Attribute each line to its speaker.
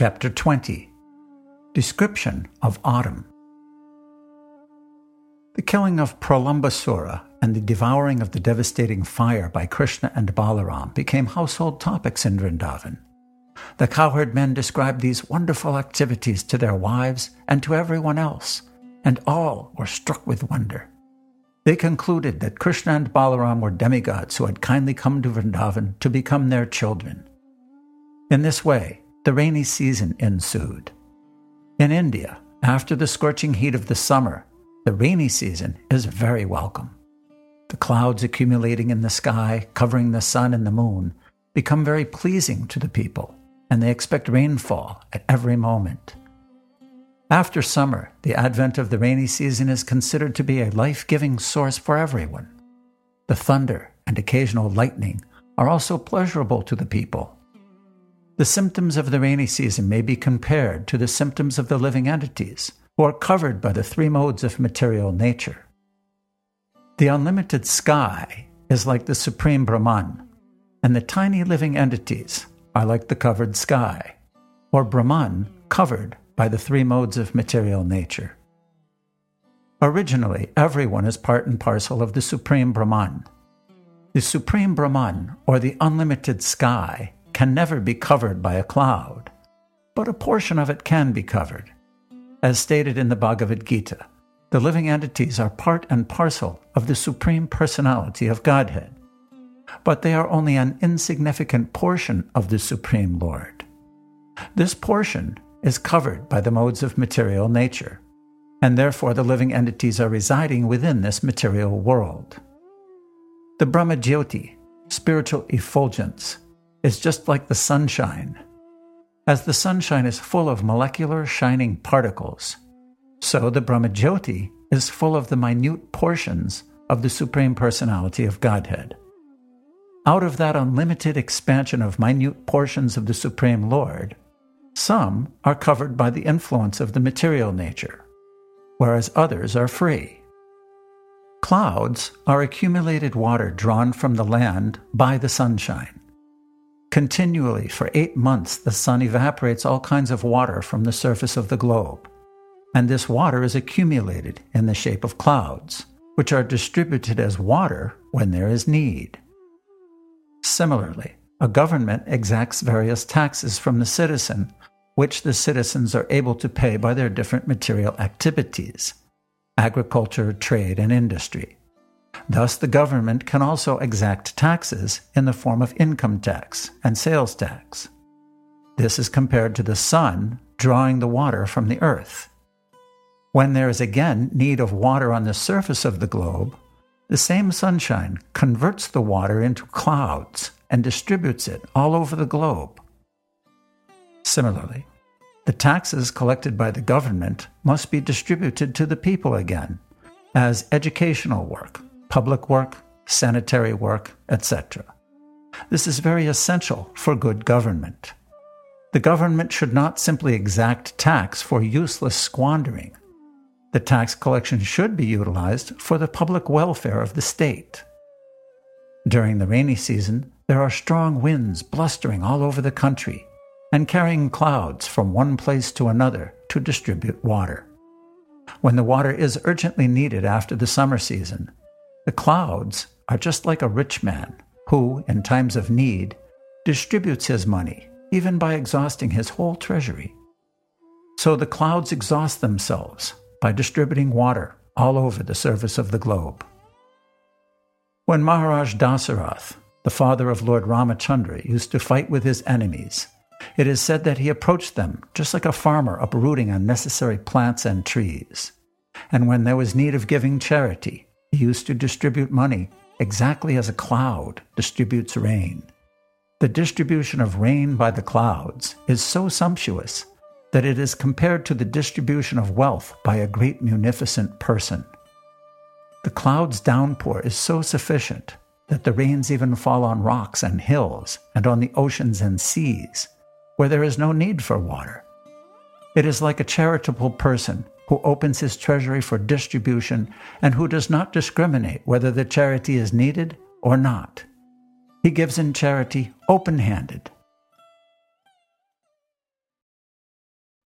Speaker 1: Chapter 20 Description of Autumn The killing of Pralambasura and the devouring of the devastating fire by Krishna and Balaram became household topics in Vrindavan. The cowherd men described these wonderful activities to their wives and to everyone else, and all were struck with wonder. They concluded that Krishna and Balaram were demigods who had kindly come to Vrindavan to become their children. In this way, the rainy season ensued. In India, after the scorching heat of the summer, the rainy season is very welcome. The clouds accumulating in the sky, covering the sun and the moon, become very pleasing to the people, and they expect rainfall at every moment. After summer, the advent of the rainy season is considered to be a life giving source for everyone. The thunder and occasional lightning are also pleasurable to the people the symptoms of the rainy season may be compared to the symptoms of the living entities who are covered by the three modes of material nature. The unlimited sky is like the supreme Brahman, and the tiny living entities are like the covered sky, or Brahman covered by the three modes of material nature. Originally, everyone is part and parcel of the Supreme Brahman. The Supreme Brahman, or the unlimited sky, can never be covered by a cloud, but a portion of it can be covered. As stated in the Bhagavad Gita, the living entities are part and parcel of the Supreme Personality of Godhead, but they are only an insignificant portion of the Supreme Lord. This portion is covered by the modes of material nature, and therefore the living entities are residing within this material world. The Brahmajyoti, spiritual effulgence, is just like the sunshine. As the sunshine is full of molecular shining particles, so the Brahmajyoti is full of the minute portions of the Supreme Personality of Godhead. Out of that unlimited expansion of minute portions of the Supreme Lord, some are covered by the influence of the material nature, whereas others are free. Clouds are accumulated water drawn from the land by the sunshine. Continually, for eight months, the sun evaporates all kinds of water from the surface of the globe. And this water is accumulated in the shape of clouds, which are distributed as water when there is need. Similarly, a government exacts various taxes from the citizen, which the citizens are able to pay by their different material activities agriculture, trade, and industry. Thus, the government can also exact taxes in the form of income tax and sales tax. This is compared to the sun drawing the water from the earth. When there is again need of water on the surface of the globe, the same sunshine converts the water into clouds and distributes it all over the globe. Similarly, the taxes collected by the government must be distributed to the people again as educational work, public work, sanitary work, etc. This is very essential for good government. The government should not simply exact tax for useless squandering. The tax collection should be utilized for the public welfare of the state. During the rainy season, there are strong winds blustering all over the country and carrying clouds from one place to another to distribute water. When the water is urgently needed after the summer season, the clouds are just like a rich man who, in times of need, distributes his money, even by exhausting his whole treasury. So the clouds exhaust themselves by distributing water all over the surface of the globe. When Maharaj Dasarath, the father of Lord Ramachandra, used to fight with his enemies, it is said that he approached them just like a farmer uprooting unnecessary plants and trees. And when there was need of giving charity, he used to distribute money exactly as a cloud distributes rain. The distribution of rain by the clouds is so sumptuous that it is compared to the distribution of wealth by a great munificent person. The cloud's downpour is so sufficient that the rains even fall on rocks and hills and on the oceans and seas, where there is no need for water. It is like a charitable person who opens his treasury for distribution and who does not discriminate whether the charity is needed or not. He gives in charity open handed